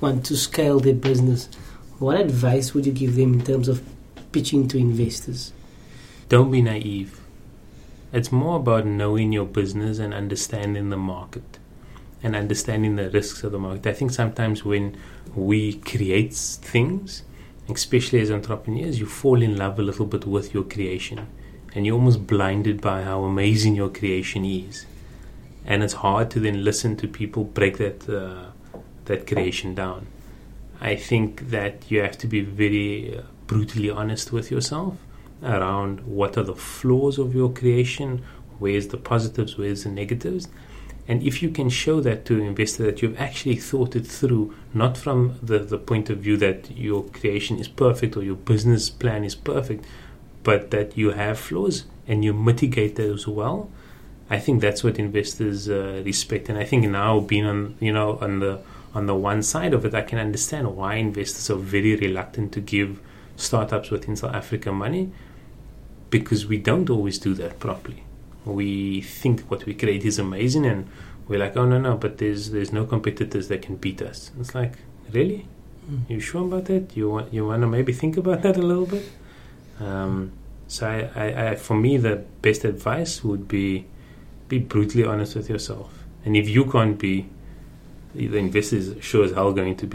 want to scale their business, what advice would you give them in terms of pitching to investors? Don't be naive. It's more about knowing your business and understanding the market and understanding the risks of the market. I think sometimes when we create things, especially as entrepreneurs, you fall in love a little bit with your creation and you're almost blinded by how amazing your creation is. And it's hard to then listen to people break that uh, that creation down. I think that you have to be very uh, brutally honest with yourself around what are the flaws of your creation, where's the positives, where's the negatives. And if you can show that to an investor that you've actually thought it through, not from the, the point of view that your creation is perfect or your business plan is perfect, but that you have flaws and you mitigate those well, I think that's what investors uh, respect. And I think now being on you know on the on the one side of it, I can understand why investors are very reluctant to give startups within South Africa money because we don't always do that properly. We think what we create is amazing, and we're like, oh no no, but there's there's no competitors that can beat us. It's like, really? Mm. You sure about that? You want you want to maybe think about that a little bit? Um, so I, I, I, for me, the best advice would be be brutally honest with yourself, and if you can't be, the investor is sure as hell going to be.